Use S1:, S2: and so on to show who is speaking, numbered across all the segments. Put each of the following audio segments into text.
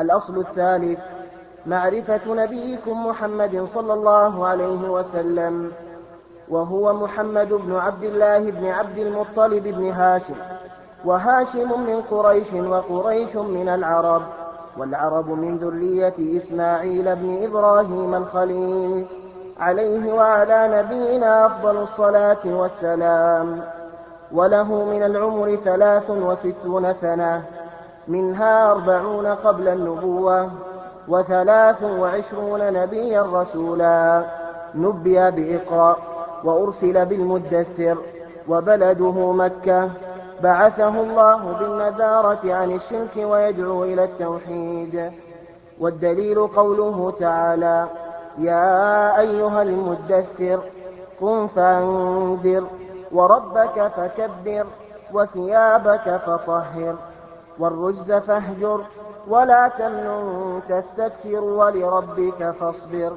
S1: الأصل الثالث معرفة نبيكم محمد صلى الله عليه وسلم وهو محمد بن عبد الله بن عبد المطلب بن هاشم وهاشم من قريش وقريش من العرب والعرب من ذرية إسماعيل بن إبراهيم الخليل عليه وعلى نبينا أفضل الصلاة والسلام وله من العمر ثلاث وستون سنة. منها أربعون قبل النبوة وثلاث وعشرون نبيا رسولا. نبي بإقراء وأرسل بالمدثر وبلده مكة. بعثه الله بالنذارة عن الشرك ويدعو إلى التوحيد. والدليل قوله تعالى يا أيها المدثر قم فانذر وربك فكبر وثيابك فطهر. والرجز فاهجر ولا تمنن تستكثر ولربك فاصبر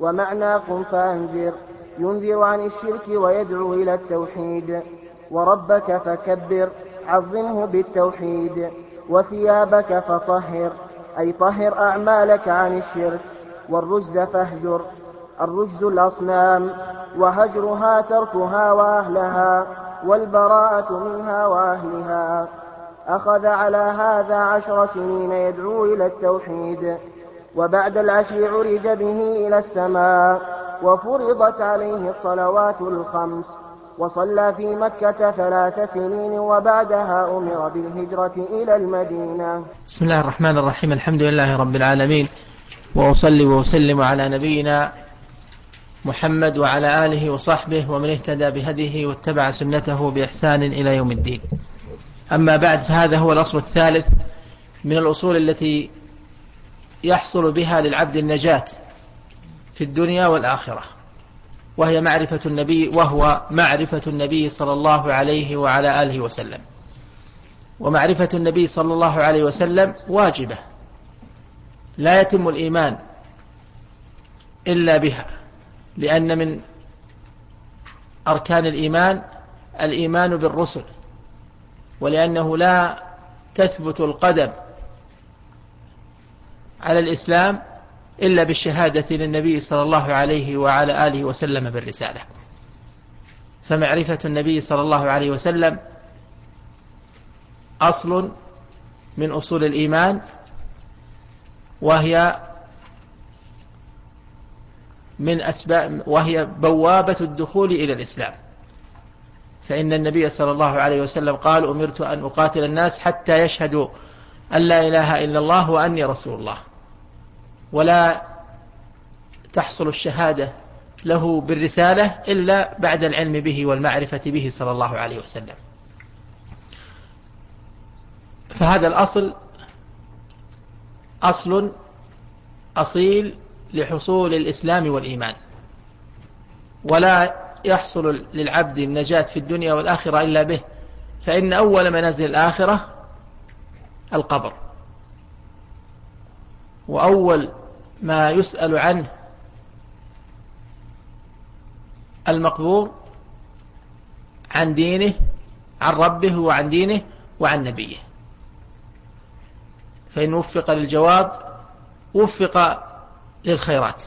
S1: ومعنى قم فانذر ينذر عن الشرك ويدعو إلى التوحيد وربك فكبر عظمه بالتوحيد وثيابك فطهر أي طهر أعمالك عن الشرك والرجز فاهجر الرجز الأصنام وهجرها تركها وأهلها والبراءة منها وأهلها أخذ على هذا عشر سنين يدعو إلى التوحيد وبعد العشر عرج به إلى السماء وفرضت عليه الصلوات الخمس وصلى في مكة ثلاث سنين وبعدها أمر بالهجرة إلى المدينة.
S2: بسم الله الرحمن الرحيم الحمد لله رب العالمين وأصلي وأسلم على نبينا محمد وعلى آله وصحبه ومن اهتدى بهديه واتبع سنته بإحسان إلى يوم الدين. أما بعد فهذا هو الأصل الثالث من الأصول التي يحصل بها للعبد النجاة في الدنيا والآخرة وهي معرفة النبي وهو معرفة النبي صلى الله عليه وعلى آله وسلم. ومعرفة النبي صلى الله عليه وسلم واجبة لا يتم الإيمان إلا بها لأن من أركان الإيمان الإيمان بالرسل ولأنه لا تثبت القدم على الإسلام إلا بالشهادة للنبي صلى الله عليه وعلى آله وسلم بالرسالة. فمعرفة النبي صلى الله عليه وسلم أصل من أصول الإيمان وهي من أسباب وهي بوابة الدخول إلى الإسلام. فإن النبي صلى الله عليه وسلم قال أمرت أن أقاتل الناس حتى يشهدوا أن لا إله إلا الله وأني رسول الله. ولا تحصل الشهادة له بالرسالة إلا بعد العلم به والمعرفة به صلى الله عليه وسلم. فهذا الأصل أصل أصيل لحصول الإسلام والإيمان. ولا يحصل للعبد النجاة في الدنيا والآخرة إلا به فإن أول منازل الآخرة القبر. وأول ما يسأل عنه المقبور عن دينه عن ربه وعن دينه وعن نبيه. فإن وفق للجواب وفق للخيرات.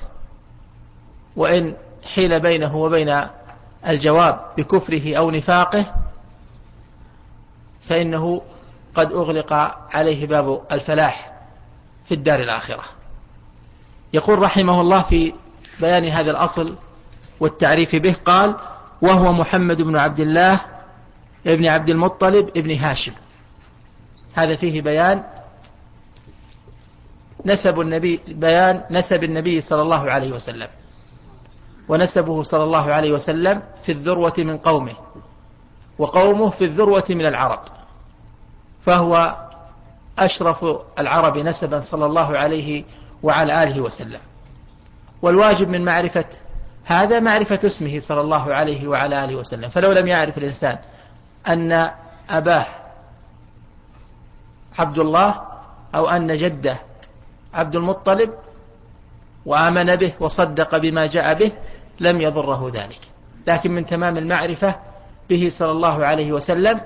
S2: وإن حيل بينه وبين الجواب بكفره أو نفاقه فإنه قد أغلق عليه باب الفلاح في الدار الآخرة. يقول رحمه الله في بيان هذا الأصل والتعريف به قال وهو محمد بن عبد الله ابن عبد المطلب ابن هاشم. هذا فيه بيان نسب النبي بيان نسب النبي صلى الله عليه وسلم. ونسبه صلى الله عليه وسلم في الذروة من قومه وقومه في الذروة من العرب. فهو أشرف العرب نسبا صلى الله عليه وعلى آله وسلم. والواجب من معرفة هذا معرفة اسمه صلى الله عليه وعلى آله وسلم. فلو لم يعرف الإنسان أن أباه عبد الله أو أن جده عبد المطلب وآمن به وصدق بما جاء به لم يضره ذلك. لكن من تمام المعرفة به صلى الله عليه وسلم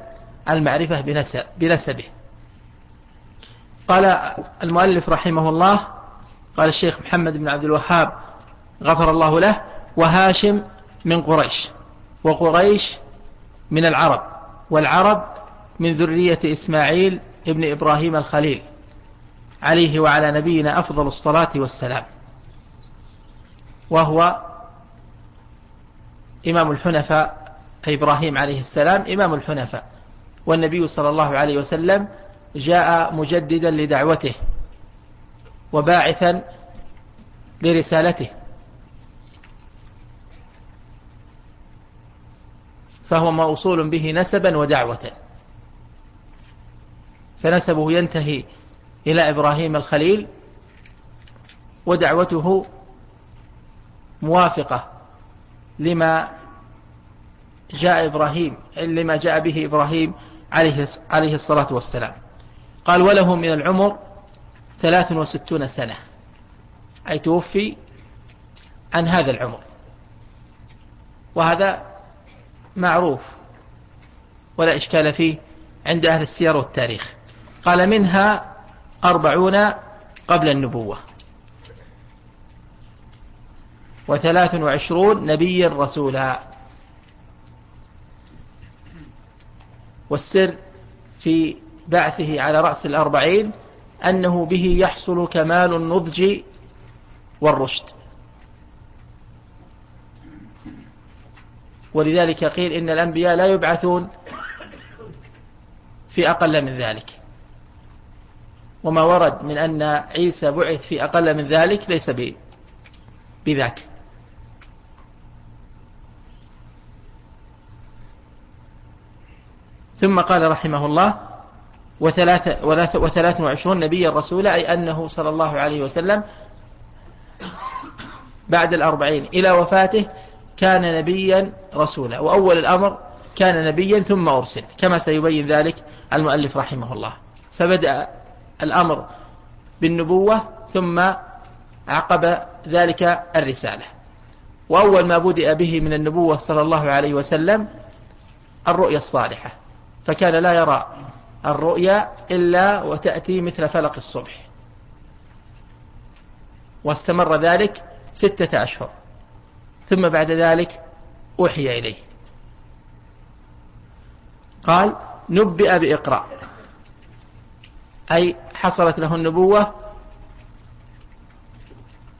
S2: المعرفة بنسب بنسبه. قال المؤلف رحمه الله قال الشيخ محمد بن عبد الوهاب غفر الله له وهاشم من قريش وقريش من العرب والعرب من ذرية إسماعيل ابن إبراهيم الخليل. عليه وعلى نبينا أفضل الصلاة والسلام. وهو إمام الحنفاء إبراهيم عليه السلام إمام الحنفاء والنبي صلى الله عليه وسلم جاء مجددا لدعوته وباعثا لرسالته. فهو موصول به نسبا ودعوة. فنسبه ينتهي إلى إبراهيم الخليل ودعوته موافقة. لما جاء إبراهيم لما جاء به إبراهيم عليه عليه الصلاة والسلام. قال وله من العمر ثلاث وستون سنة. أي توفي عن هذا العمر. وهذا معروف ولا إشكال فيه عند أهل السير والتاريخ. قال منها أربعون قبل النبوة. وثلاث وعشرون نبيا رسولا. والسر في بعثه على رأس الأربعين أنه به يحصل كمال النضج والرشد. ولذلك قيل إن الأنبياء لا يبعثون في أقل من ذلك. وما ورد من أن عيسى بعث في أقل من ذلك ليس بذاك. ثم قال رحمه الله وثلاث, وثلاث وعشرون نبيا رسولا أي أنه صلى الله عليه وسلم بعد الأربعين إلى وفاته كان نبيا رسولا وأول الأمر كان نبيا ثم أرسل كما سيبين ذلك المؤلف رحمه الله. فبدأ الأمر بالنبوة ثم عقب ذلك الرسالة. وأول ما بدأ به من النبوة صلى الله عليه وسلم الرؤيا الصالحة. فكان لا يرى الرؤيا إلا وتأتي مثل فلق الصبح. واستمر ذلك ستة أشهر. ثم بعد ذلك أوحي إليه. قال نبئ بإقراء أي حصلت له النبوة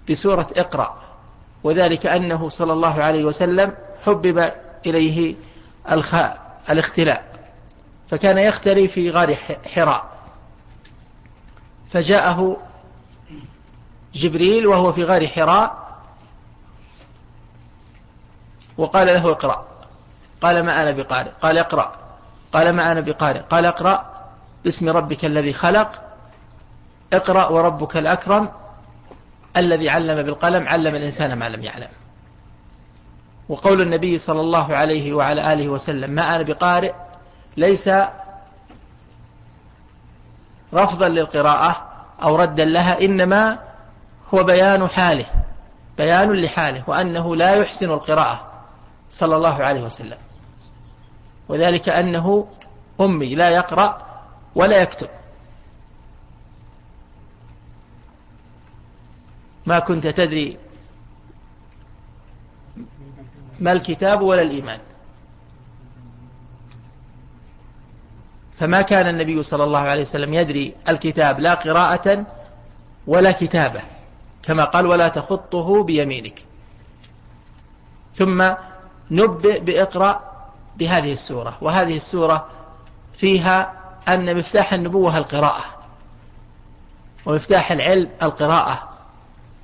S2: بسورة إقرأ. وذلك أنه صلى الله عليه وسلم حبب إليه الاختلاء. فكان يختلي في غار حراء. فجاءه جبريل وهو في غار حراء وقال له اقرأ. قال ما أنا بقارئ. قال اقرأ. قال ما أنا بقارئ. قال اقرأ باسم ربك الذي خلق اقرأ وربك الأكرم الذي علم بالقلم علم الإنسان ما لم يعلم. وقول النبي صلى الله عليه وعلى آله وسلم ما أنا بقارئ ليس رفضا للقراءة أو ردا لها إنما هو بيان حاله بيان لحاله وأنه لا يحسن القراءة صلى الله عليه وسلم. وذلك أنه أمي لا يقرأ ولا يكتب. ما كنت تدري ما الكتاب ولا الإيمان. فما كان النبي صلى الله عليه وسلم يدري الكتاب لا قراءة ولا كتابة كما قال ولا تخطه بيمينك. ثم نبئ بإقرأ بهذه السورة وهذه السورة فيها أن مفتاح النبوة القراءة ومفتاح العلم القراءة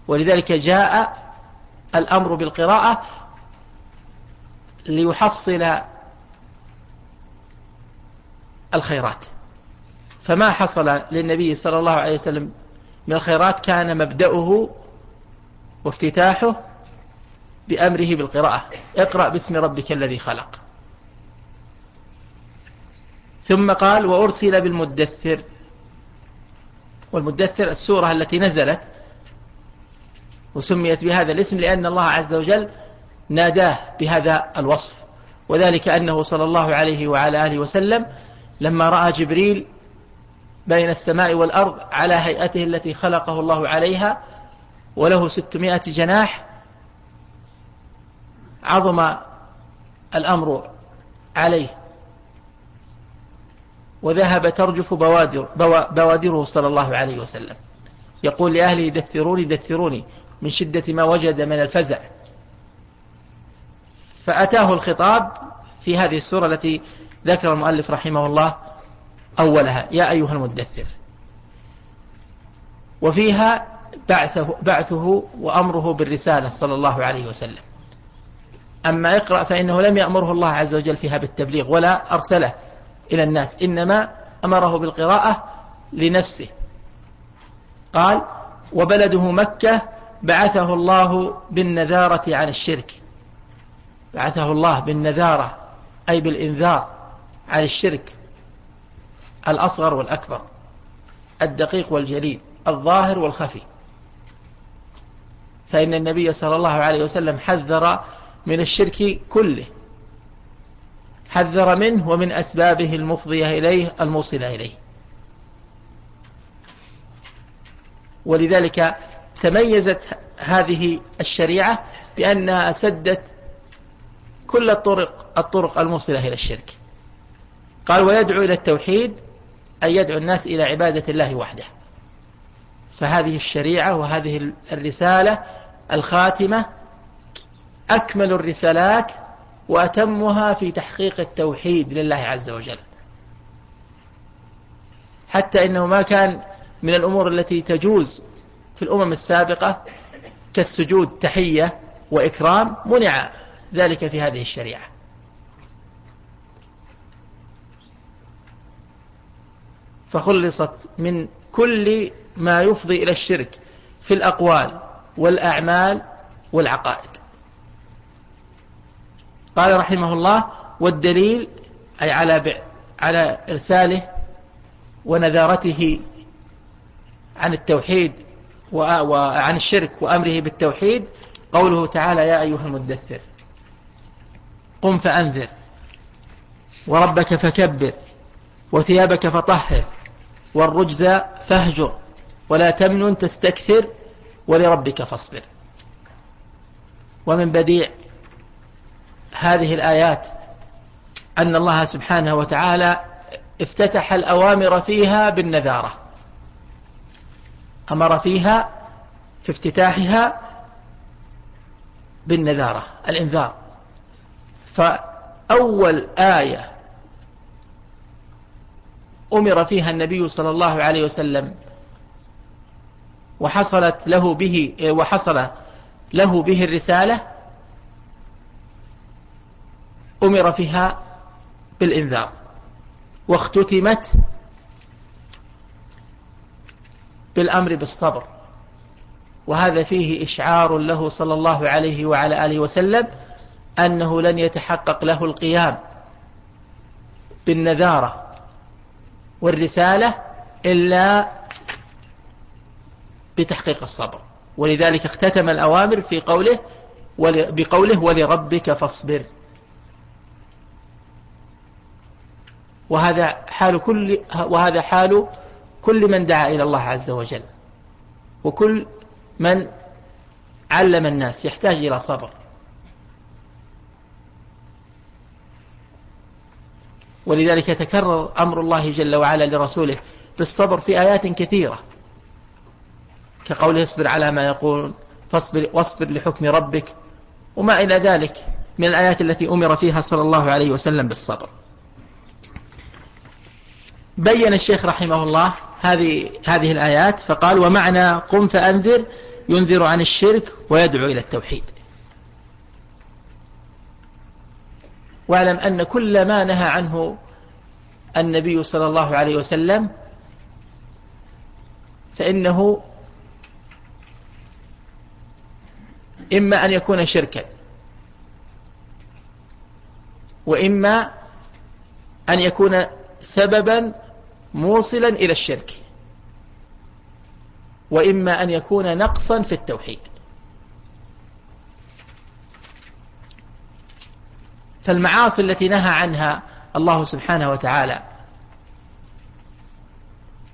S2: ولذلك جاء الأمر بالقراءة ليحصل الخيرات. فما حصل للنبي صلى الله عليه وسلم من الخيرات؟ كان مبدأه وافتتاحه بأمره بالقراءة. اقرأ باسم ربك الذي خلق. ثم قال وأرسل بالمدثر. والمدثر السورة التي نزلت وسميت بهذا الاسم لأن الله عز وجل ناداه بهذا الوصف. وذلك أنه صلى الله عليه وعلى آله وسلم لما رأى جبريل بين السماء والأرض على هيئته التي خلقه الله عليها وله ستمائة جناح عظم الأمر عليه. وذهب ترجف بوادر بوادره صلى الله عليه وسلم. يقول لأهله دثروني دثروني من شدة ما وجد من الفزع. فأتاه الخطاب في هذه السورة التي ذكر المؤلف رحمه الله أولها يا أيها المدثر. وفيها بعثه, بعثه وأمره بالرسالة صلى الله عليه وسلم. أما اقرأ فإنه لم يأمره الله عز وجل فيها بالتبليغ ولا أرسله إلى الناس إنما أمره بالقراءة لنفسه. قال وبلده مكة بعثه الله بالنذارة عن الشرك. بعثه الله بالنذارة أي بالإنذار. عن الشرك الأصغر والأكبر الدقيق والجليل الظاهر والخفي. فإن النبي صلى الله عليه وسلم حذر من الشرك كله حذر منه ومن أسبابه المفضية إليه الموصلة إليه. ولذلك تميزت هذه الشريعة بأنها سدت كل الطرق الطرق الموصلة إلى الشرك. قال ويدعو إلى التوحيد أن يدعو الناس إلى عبادة الله وحده. فهذه الشريعة وهذه الرسالة الخاتمة أكمل الرسالات وأتمها في تحقيق التوحيد لله عز وجل. حتى إنه ما كان من الأمور التي تجوز في الأمم السابقة كالسجود تحية وإكرام منع ذلك في هذه الشريعة. فخلصت من كل ما يفضي إلى الشرك في الأقوال والأعمال والعقائد. قال رحمه الله والدليل أي على على إرساله ونذارته عن التوحيد وعن الشرك وأمره بالتوحيد قوله تعالى يا أيها المدثر قم فأنذر وربك فكبر وثيابك فطهر والرجز فاهجر ولا تمنن تستكثر ولربك فاصبر. ومن بديع هذه الآيات أن الله سبحانه وتعالى افتتح الأوامر فيها بالنذارة. أمر فيها في افتتاحها بالنذارة الإنذار. فأول آية أمر فيها النبي صلى الله عليه وسلم. وحصلت له به وحصل له به الرسالة أمر فيها بالإنذار. واختتمت بالأمر بالصبر. وهذا فيه إشعار له صلى الله عليه وعلى آله وسلم أنه لن يتحقق له القيام بالنذارة. والرسالة إلا بتحقيق الصبر. ولذلك اختتم الأوامر في قوله بقوله ولربك فاصبر. وهذا حال كل وهذا حال كل من دعا إلى الله عز وجل. وكل من علم الناس يحتاج إلى صبر. ولذلك يتكرر أمر الله جل وعلا لرسوله بالصبر في آيات كثيرة. كقوله اصبر على ما يقول فاصبر واصبر لحكم ربك وما إلى ذلك من الآيات التي أمر فيها صلى الله عليه وسلم بالصبر. بين الشيخ رحمه الله هذه هذه الآيات فقال ومعنى قم فأنذر ينذر عن الشرك ويدعو إلى التوحيد. واعلم أن كل ما نهى عنه النبي صلى الله عليه وسلم فإنه إما أن يكون شركا وإما أن يكون سببا موصلا إلى الشرك وإما أن يكون نقصا في التوحيد. فالمعاصي التي نهى عنها الله سبحانه وتعالى.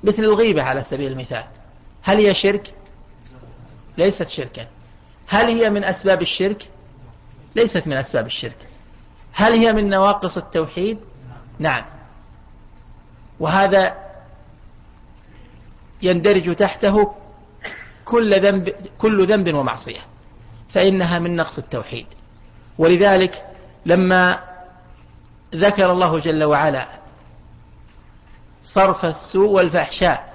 S2: مثل الغيبة على سبيل المثال. هل هي شرك؟ ليست شركا. هل هي من أسباب الشرك؟ ليست من أسباب الشرك. هل هي من نواقص التوحيد؟ نعم. وهذا يندرج تحته كل ذنب, كل ذنب ومعصية. فإنها من نقص التوحيد. ولذلك لما ذكر الله جل وعلا صرف السوء والفحشاء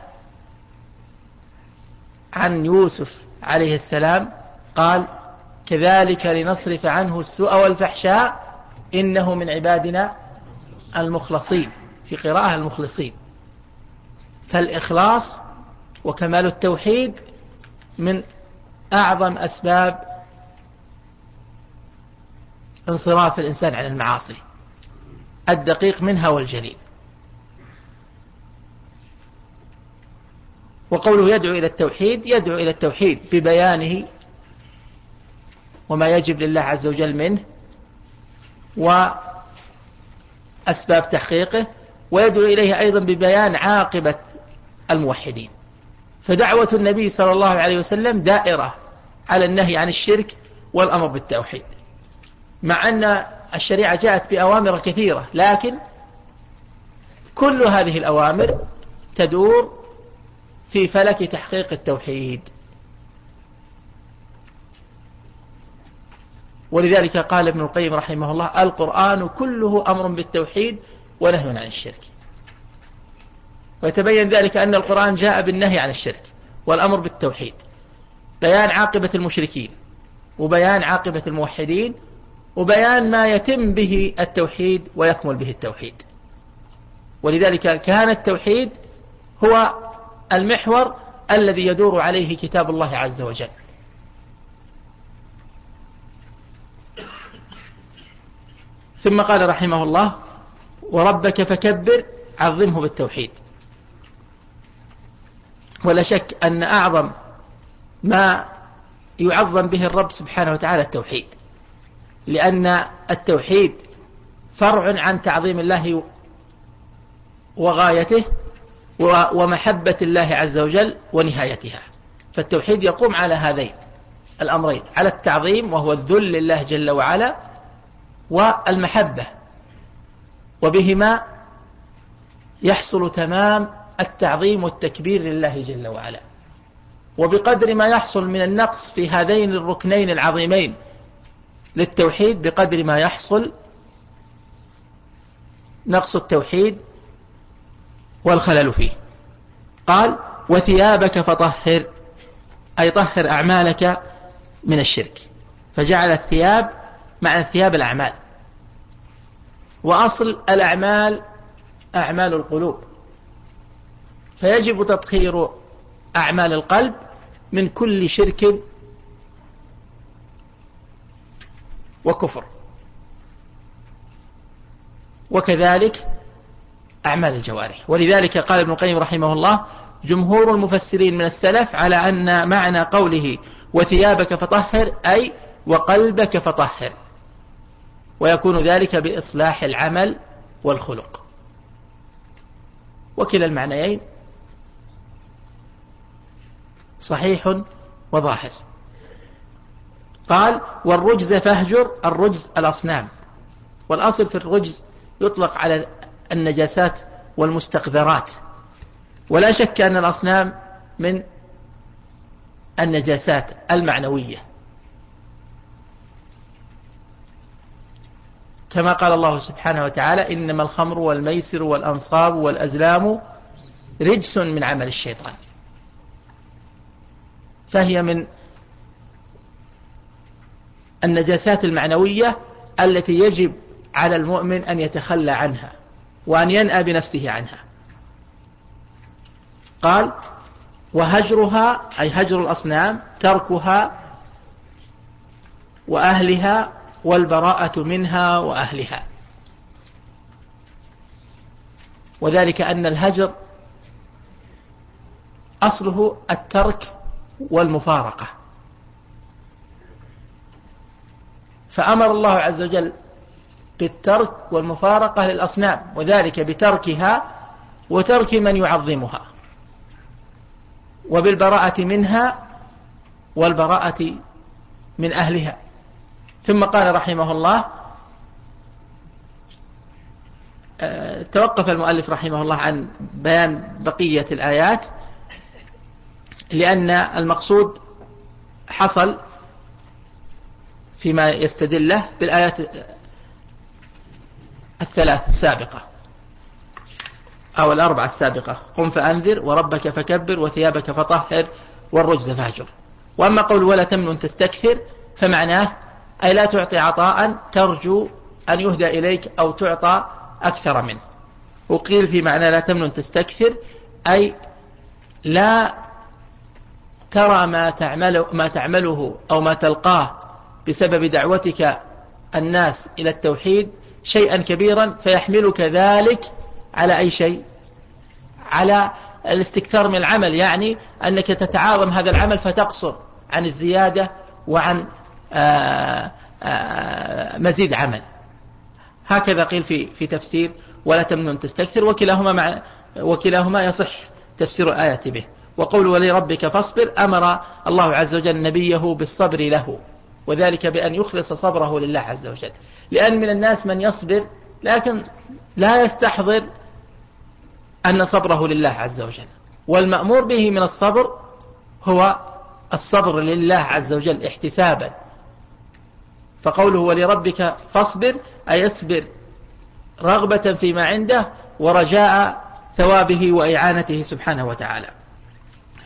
S2: عن يوسف عليه السلام قال كذلك لنصرف عنه السوء والفحشاء إنه من عبادنا المخلصين. في قراءة المخلصين. فالإخلاص وكمال التوحيد من أعظم أسباب انصراف الإنسان عن المعاصي. الدقيق منها والجليل. وقوله يدعو إلى التوحيد يدعو إلى التوحيد ببيانه وما يجب لله عز وجل منه وأسباب تحقيقه ويدعو إليه أيضا ببيان عاقبة الموحدين. فدعوة النبي صلى الله عليه وسلم دائرة على النهي عن الشرك والأمر بالتوحيد. مع أن الشريعة جاءت بأوامر كثيرة لكن كل هذه الأوامر تدور في فلك تحقيق التوحيد. ولذلك قال ابن القيم رحمه الله القرآن كله أمر بالتوحيد ونهي عن الشرك. ويتبين ذلك أن القرآن جاء بالنهي عن الشرك والأمر بالتوحيد. بيان عاقبة المشركين وبيان عاقبة الموحدين وبيان ما يتم به التوحيد ويكمل به التوحيد. ولذلك كان التوحيد هو المحور الذي يدور عليه كتاب الله عز وجل. ثم قال رحمه الله وربك فكبر عظمه بالتوحيد. ولا شك أن أعظم ما يعظم به الرب سبحانه وتعالى التوحيد. لأن التوحيد فرع عن تعظيم الله وغايته ومحبة الله عز وجل ونهايتها. فالتوحيد يقوم على هذين الأمرين على التعظيم وهو الذل لله جل وعلا والمحبة. وبهما يحصل تمام التعظيم والتكبير لله جل وعلا. وبقدر ما يحصل من النقص في هذين الركنين العظيمين للتوحيد بقدر ما يحصل نقص التوحيد والخلل فيه. قال وثيابك فطهر أي طهر أعمالك من الشرك. فجعل الثياب مع ثياب الأعمال. وأصل الأعمال أعمال القلوب. فيجب تطهير أعمال القلب من كل شرك وكفر. وكذلك أعمال الجوارح. ولذلك قال ابن القيم رحمه الله جمهور المفسرين من السلف على أن معنى قوله وثيابك فطهر أي وقلبك فطهر. ويكون ذلك بإصلاح العمل والخلق. وكلا المعنيين صحيح وظاهر. قال والرجز فهجر الرجز الأصنام. والأصل في الرجز يطلق على النجاسات والمستقذرات. ولا شك أن الأصنام من النجاسات المعنوية. كما قال الله سبحانه وتعالى إنما الخمر والميسر والأنصاب والأزلام رجس من عمل الشيطان. فهي من النجاسات المعنوية التي يجب على المؤمن أن يتخلى عنها وأن ينأى بنفسه عنها. قال وهجرها أي هجر الأصنام تركها وأهلها والبراءة منها وأهلها. وذلك أن الهجر أصله الترك والمفارقة. فأمر الله عز وجل بالترك والمفارقة للأصنام وذلك بتركها وترك من يعظمها وبالبراءة منها والبراءة من أهلها. ثم قال رحمه الله آه، توقف المؤلف رحمه الله عن بيان بقية الآيات لأن المقصود حصل فيما يستدله بالآيات الثلاث السابقة أو الأربعة السابقة. قم فأنذر وربك فكبر وثيابك فطهر والرجز فاهجر وأما قول ولا تمنن تستكثر فمعناه أي لا تعطي عطاء ترجو أن يهدى إليك أو تعطى أكثر منه. وقيل في معنى لا تمنن تستكثر أي لا ترى ما تعمله, ما تعمله أو ما تلقاه بسبب دعوتك الناس إلى التوحيد شيئا كبيرا فيحملك ذلك على أي شيء؟ على الاستكثار من العمل يعني أنك تتعاظم هذا العمل فتقصر عن الزيادة وعن آآ آآ مزيد عمل. هكذا قيل في في تفسير ولا تمنن تستكثر وكلاهما مع وكلاهما يصح تفسير الآية به. وقول ولربك فاصبر أمر الله عز وجل نبيه بالصبر له. وذلك بأن يخلص صبره لله عز وجل. لأن من الناس من يصبر لكن لا يستحضر أن صبره لله عز وجل. والمأمور به من الصبر هو الصبر لله عز وجل احتسابا. فقوله ولربك فاصبر أي اصبر رغبة فيما عنده ورجاء ثوابه وإعانته سبحانه وتعالى.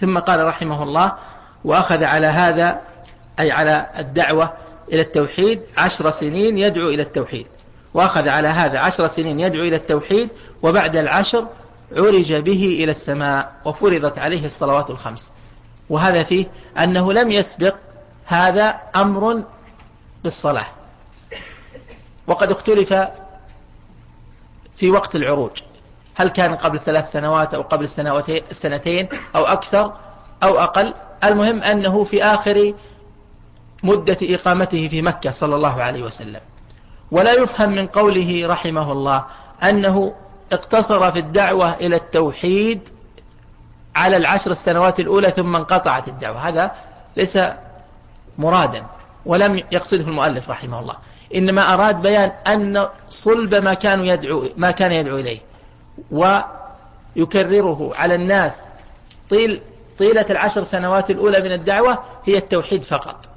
S2: ثم قال رحمه الله وأخذ على هذا أي على الدعوة إلى التوحيد عشر سنين يدعو إلى التوحيد. وأخذ على هذا عشر سنين يدعو إلى التوحيد وبعد العشر عرج به إلى السماء وفرضت عليه الصلوات الخمس. وهذا فيه أنه لم يسبق هذا أمر بالصلاة. وقد اختلف في وقت العروج. هل كان قبل ثلاث سنوات أو قبل السنتين أو أكثر أو أقل؟ المهم أنه في آخر مدة إقامته في مكة صلى الله عليه وسلم. ولا يفهم من قوله رحمه الله أنه اقتصر في الدعوة إلى التوحيد على العشر السنوات الأولى ثم انقطعت الدعوة. هذا ليس مرادا ولم يقصده المؤلف رحمه الله. إنما أراد بيان أن صلب ما كان يدعو ما كان يدعو إليه. ويكرره على الناس طيل طيلة العشر سنوات الأولى من الدعوة هي التوحيد فقط.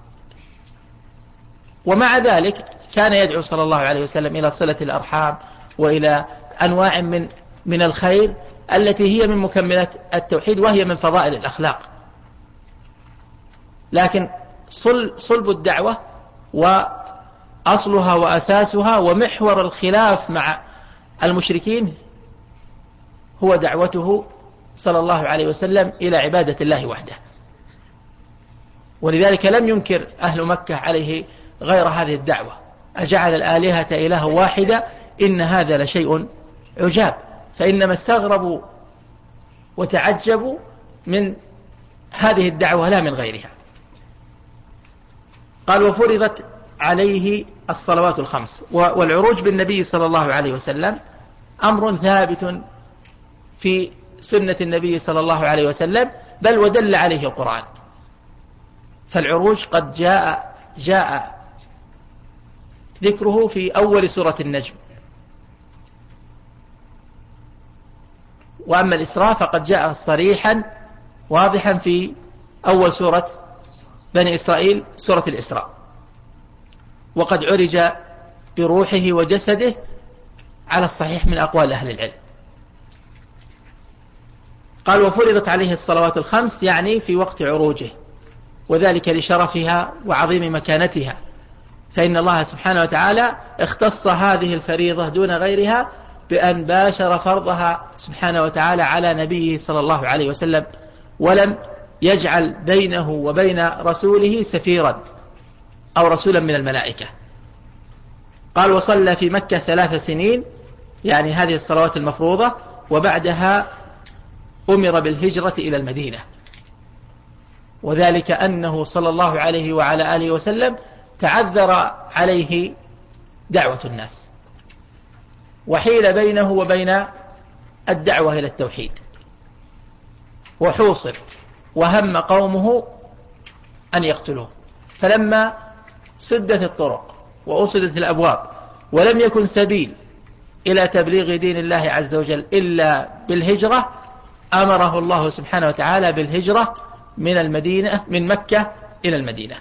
S2: ومع ذلك كان يدعو صلى الله عليه وسلم إلى صلة الأرحام وإلى أنواع من من الخير التي هي من مكملات التوحيد وهي من فضائل الأخلاق. لكن صلب الدعوة وأصلها وأساسها ومحور الخلاف مع المشركين هو دعوته صلى الله عليه وسلم إلى عبادة الله وحده. ولذلك لم ينكر أهل مكة عليه غير هذه الدعوة. أجعل الآلهة إله واحدة إن هذا لشيء عجاب. فإنما استغربوا وتعجبوا من هذه الدعوة لا من غيرها. قال وفرضت عليه الصلوات الخمس. والعروج بالنبي صلى الله عليه وسلم أمر ثابت في سنة النبي صلى الله عليه وسلم بل ودل عليه القرآن. فالعروج قد جاء جاء ذكره في أول سورة النجم. وأما الإسراء فقد جاء صريحا واضحا في أول سورة بني إسرائيل سورة الإسراء. وقد عرج بروحه وجسده على الصحيح من أقوال أهل العلم. قال وفرضت عليه الصلوات الخمس يعني في وقت عروجه وذلك لشرفها وعظيم مكانتها. فإن الله سبحانه وتعالى اختص هذه الفريضة دون غيرها بأن باشر فرضها سبحانه وتعالى على نبيه صلى الله عليه وسلم ولم يجعل بينه وبين رسوله سفيرا أو رسولا من الملائكة. قال وصلى في مكة ثلاث سنين يعني هذه الصلوات المفروضة وبعدها أمر بالهجرة إلى المدينة. وذلك أنه صلى الله عليه وعلى آله وسلم تعذر عليه دعوة الناس. وحيل بينه وبين الدعوة إلى التوحيد. وحوصر وهم قومه أن يقتلوه. فلما سدت الطرق وأصدت الأبواب ولم يكن سبيل إلى تبليغ دين الله عز وجل إلا بالهجرة أمره الله سبحانه وتعالى بالهجرة من المدينة من مكة إلى المدينة.